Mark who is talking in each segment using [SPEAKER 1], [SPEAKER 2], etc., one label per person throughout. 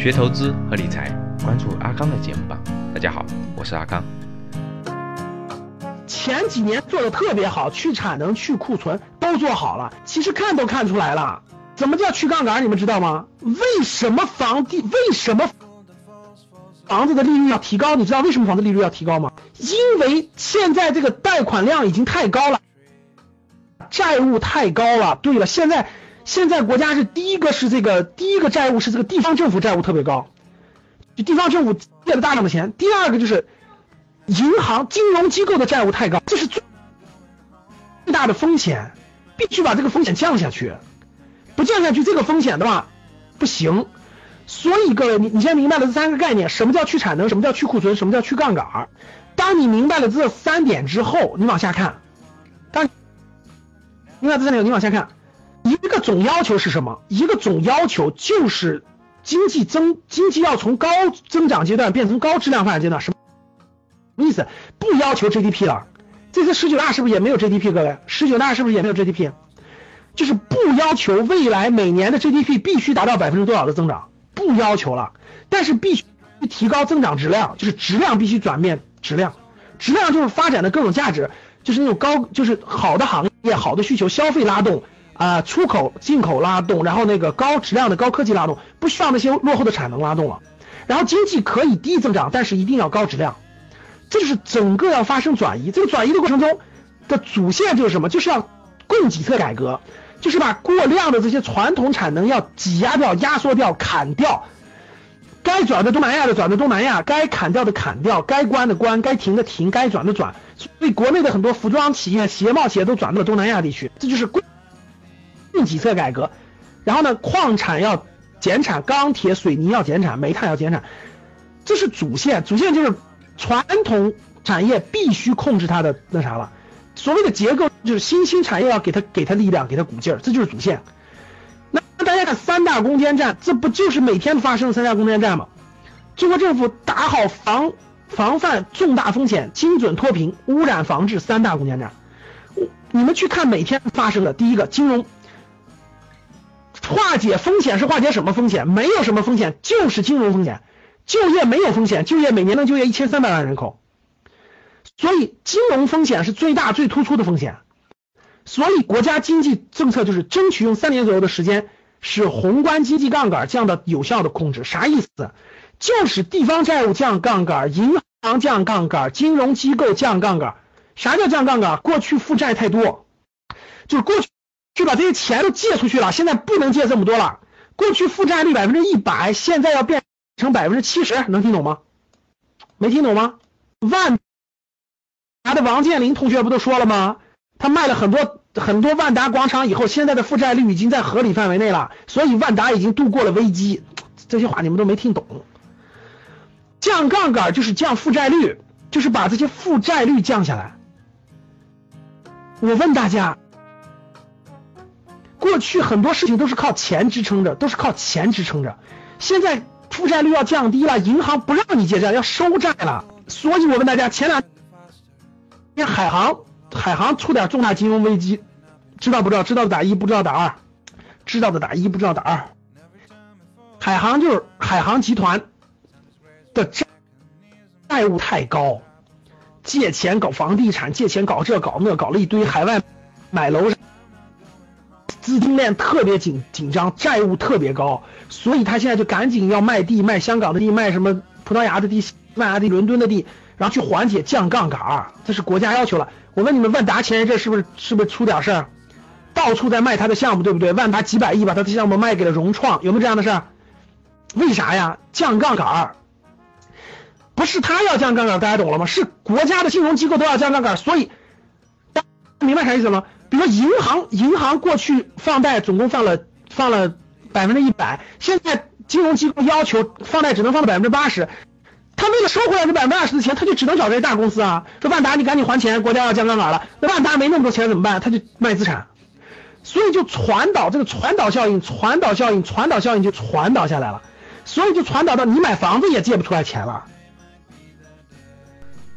[SPEAKER 1] 学投资和理财，关注阿康的节目吧。大家好，我是阿康。
[SPEAKER 2] 前几年做的特别好，去产能、去库存都做好了，其实看都看出来了。怎么叫去杠杆？你们知道吗？为什么房地为什么房子的利率要提高？你知道为什么房子利率要提高吗？因为现在这个贷款量已经太高了，债务太高了。对了，现在现在国家是第一个是这个第一个债务是这个地方政府债务特别高，就地方政府借了大量的钱。第二个就是银行金融机构的债务太高，这是最最大的风险，必须把这个风险降下去。不降下去，这个风险的话不行。所以各位，你你先明白了这三个概念：什么叫去产能？什么叫去库存？什么叫去杠杆？当你明白了这三点之后，你往下看。当明白这三点，你往下看，一个总要求是什么？一个总要求就是经济增，经济要从高增长阶段变成高质量发展阶段。什么意思？不要求 GDP 了。这次十九大是不是也没有 GDP？各位，十九大是不是也没有 GDP？就是不要求未来每年的 GDP 必须达到百分之多少的增长，不要求了，但是必须提高增长质量，就是质量必须转变质量，质量就是发展的各种价值，就是那种高，就是好的行业、好的需求、消费拉动啊，出口、进口拉动，然后那个高质量的高科技拉动，不需要那些落后的产能拉动了，然后经济可以低增长，但是一定要高质量，这就是整个要发生转移，这个转移的过程中的主线就是什么？就是要。供给侧改革就是把过量的这些传统产能要挤压掉、压缩掉、砍掉，该转的东南亚的转到东南亚，该砍掉的砍掉，该关的关，该停的停，该转的转。所以国内的很多服装企业、鞋帽企业都转到了东南亚地区，这就是供供给侧改革。然后呢，矿产要减产，钢铁、水泥要减产，煤炭要减产，这是主线。主线就是传统产业必须控制它的那啥了。所谓的结构就是新兴产业要给它给它力量，给它鼓劲儿，这就是主线。那大家看三大攻坚战，这不就是每天发生的三大攻坚战吗？中国政府打好防防范重大风险，精准脱贫，污染防治三大攻坚战。你们去看每天发生的，第一个金融化解风险是化解什么风险？没有什么风险，就是金融风险。就业没有风险，就业每年能就业一千三百万人口。所以金融风险是最大最突出的风险，所以国家经济政策就是争取用三年左右的时间，使宏观经济杠杆降到有效的控制。啥意思？就是地方债务降杠杆，银行降杠杆，金融机构降杠杆。啥叫降杠杆？过去负债太多，就过去就把这些钱都借出去了，现在不能借这么多了。过去负债率百分之一百，现在要变成百分之七十，能听懂吗？没听懂吗？万。他的王健林同学不都说了吗？他卖了很多很多万达广场以后，现在的负债率已经在合理范围内了，所以万达已经度过了危机。这些话你们都没听懂。降杠杆就是降负债率，就是把这些负债率降下来。我问大家，过去很多事情都是靠钱支撑着，都是靠钱支撑着。现在负债率要降低了，银行不让你借债，要收债了。所以我问大家，前两天。海航，海航出点重大金融危机，知道不知道？知道的打一，不知道打二。知道的打一，不知道打二。海航就是海航集团的债债务太高，借钱搞房地产，借钱搞这搞那，搞了一堆海外买楼，资金链特别紧紧张，债务特别高，所以他现在就赶紧要卖地，卖香港的地，卖什么葡萄牙的地、西班牙的、伦敦的地。然后去缓解降杠杆，这是国家要求了。我问你们，万达前一阵是不是是不是出点事儿？到处在卖他的项目，对不对？万达几百亿把他的项目卖给了融创，有没有这样的事儿？为啥呀？降杠杆，不是他要降杠杆，大家懂了吗？是国家的金融机构都要降杠杆，所以明白啥意思吗？比如说银行，银行过去放贷总共放了放了百分之一百，现在金融机构要求放贷只能放到百分之八十。他为了收回来这百分之二十的钱，他就只能找这些大公司啊。说万达，你赶紧还钱，国家要降杠杆了。那万达没那么多钱怎么办？他就卖资产，所以就传导这个传导效应，传导效应，传导效应就传导下来了。所以就传导到你买房子也借不出来钱了。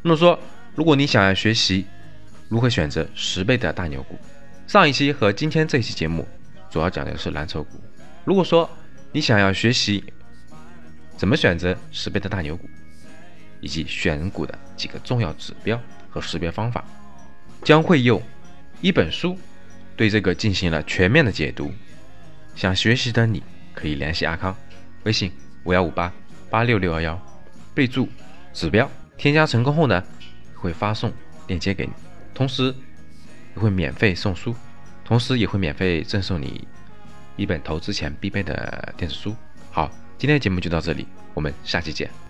[SPEAKER 1] 那么说，如果你想要学习如何选择十倍的大牛股，上一期和今天这期节目主要讲的是蓝筹股。如果说你想要学习，怎么选择十倍的大牛股，以及选股的几个重要指标和识别方法，将会用一本书对这个进行了全面的解读。想学习的你可以联系阿康，微信五幺五八八六六二幺，备注指标，添加成功后呢，会发送链接给你，同时也会免费送书，同时也会免费赠送你一本投资前必备的电子书。好，今天的节目就到这里，我们下期见。